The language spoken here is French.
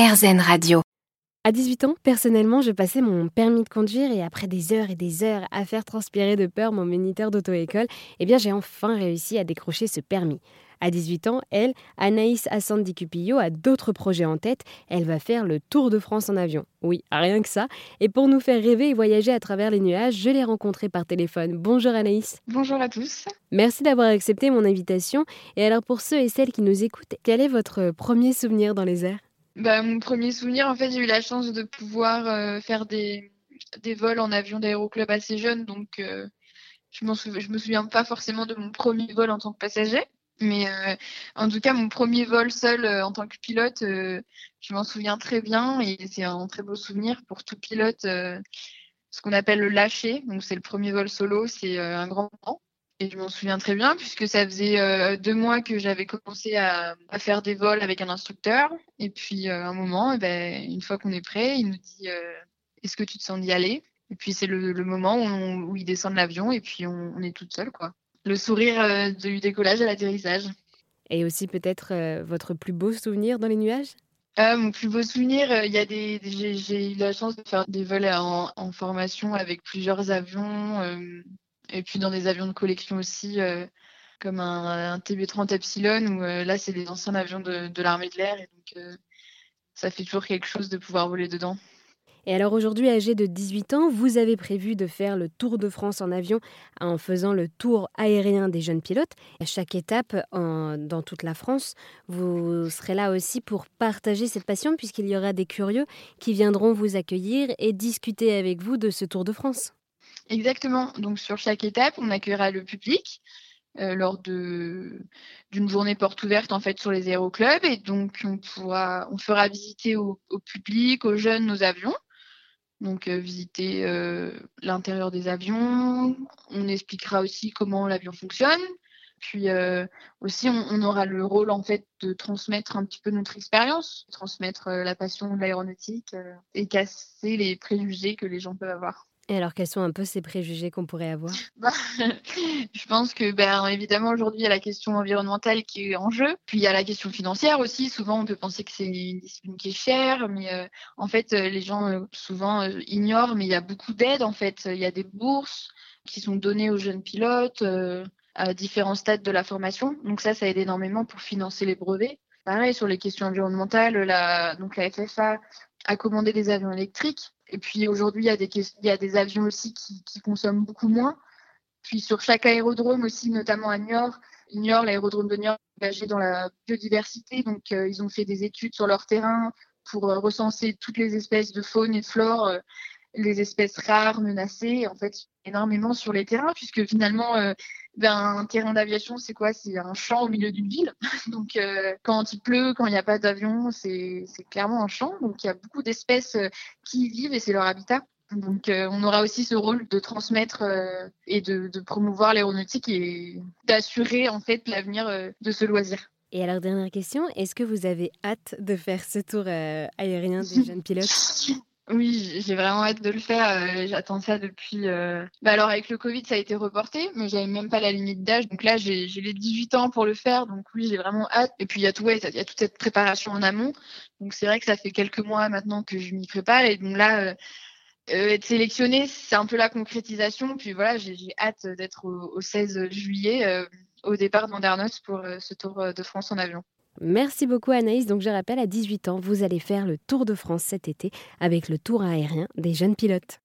RZN Radio. À 18 ans, personnellement, je passais mon permis de conduire et après des heures et des heures à faire transpirer de peur mon moniteur d'auto-école, eh bien j'ai enfin réussi à décrocher ce permis. À 18 ans, elle, Anaïs Assandi Cupillo, a d'autres projets en tête. Elle va faire le Tour de France en avion. Oui, rien que ça. Et pour nous faire rêver et voyager à travers les nuages, je l'ai rencontrée par téléphone. Bonjour Anaïs. Bonjour à tous. Merci d'avoir accepté mon invitation. Et alors pour ceux et celles qui nous écoutent, quel est votre premier souvenir dans les airs? Bah, Mon premier souvenir, en fait, j'ai eu la chance de pouvoir euh, faire des, des vols en avion d'aéroclub assez jeune. Donc euh, je, je me souviens pas forcément de mon premier vol en tant que passager. Mais euh, en tout cas, mon premier vol seul en tant que pilote, je m'en souviens très bien et c'est un très beau souvenir pour tout pilote. ce qu'on appelle le lâcher, donc c'est le premier vol solo, c'est un grand moment. Et je m'en souviens très bien puisque ça faisait deux mois que j'avais commencé à, à, faire des vols avec un instructeur. Et puis à un moment, eh ben, une fois qu'on est prêt, il nous dit Est-ce que tu te sens d'y aller? Et puis c'est le, le, moment où, on, où il descend de l'avion et puis on, on est toute seule. quoi le sourire euh, du décollage à l'atterrissage. Et aussi peut-être euh, votre plus beau souvenir dans les nuages? Euh, mon plus beau souvenir, y a des, j'ai eu la chance de faire des vols en, formation avec plusieurs avions et puis dans des avions de collection aussi, comme un, TB30 Epsilon où là c'est des anciens avions de, l'armée de l'air et donc ça fait toujours quelque chose de pouvoir voler dedans. Et alors aujourd'hui, âgé de 18 ans, vous avez prévu de faire le Tour de France en avion en faisant le tour aérien des jeunes pilotes. À chaque étape dans toute la France, vous serez là aussi pour partager cette passion puisqu'il y aura des curieux qui viendront vous accueillir et discuter avec vous de ce Tour de France. Exactement. Donc sur chaque étape, on accueillera le public. Euh, lors de d'une journée porte ouverte en fait sur les aéroclubs et donc on pourra on fera visiter au public aux jeunes nos avions donc euh, visiter euh, l'intérieur des avions. On expliquera aussi comment l'avion fonctionne. Puis aussi, on, aura le rôle en fait de transmettre un petit peu notre expérience, transmettre la passion de l'aéronautique et casser les préjugés que les gens peuvent avoir. Et alors, quels sont un peu ces préjugés qu'on pourrait avoir? Bah, Je pense que, ben, évidemment, aujourd'hui, il y a la question environnementale qui est en jeu. Puis, il y a la question financière aussi. Souvent, on peut penser que c'est une discipline qui est chère, mais euh, en fait, euh, les gens euh, souvent ignorent, mais il y a beaucoup d'aides, en fait. Il y a des bourses qui sont données aux jeunes pilotes à différents stades de la formation. Donc ça, ça aide énormément pour financer les brevets. Pareil, sur les questions environnementales, donc la FFA a commandé des avions électriques et puis aujourd'hui, il y, a des, avions aussi qui, qui, consomment beaucoup moins. Puis sur chaque aérodrome aussi, notamment à Niort, Niort, l'aérodrome de Niort est engagé dans la biodiversité. Donc euh, ils ont fait des études sur leur terrain pour euh, recenser toutes les espèces de faune et de flore, euh, les espèces rares, menacées. En fait, énormément sur les terrains, puisque finalement, ben, un terrain d'aviation, c'est quoi? C'est un champ au milieu d'une ville. Donc, euh, quand il pleut, quand il n'y a pas d'avion, c'est clairement un champ. Donc, il y a beaucoup d'espèces euh, qui y vivent et c'est leur habitat. Donc, euh, on aura aussi ce rôle de transmettre et de, de promouvoir l'aéronautique et d'assurer en fait l'avenir de ce loisir. Et alors, dernière question, est-ce que vous avez hâte de faire ce tour aérien des jeunes pilotes? Oui, j'ai vraiment hâte de le faire. Euh, j'attends ça depuis. Euh, bah alors avec le Covid, ça a été reporté, mais j'avais même pas la limite d'âge. Donc là, j'ai les 18 ans pour le faire. Donc oui, j'ai vraiment hâte. Et puis il y a tout, y a toute cette préparation en amont. Donc c'est vrai que ça fait quelques mois maintenant que je m'y prépare. Et donc là, euh, être sélectionné, c'est un peu la concrétisation. Puis voilà, j'ai hâte d'être au, au, 16 juillet au départ d'Andernos pour ce Tour de France en avion. Merci beaucoup Anaïs. Donc je rappelle, à 18 ans, vous allez faire le Tour de France cet été avec le Tour aérien des jeunes pilotes.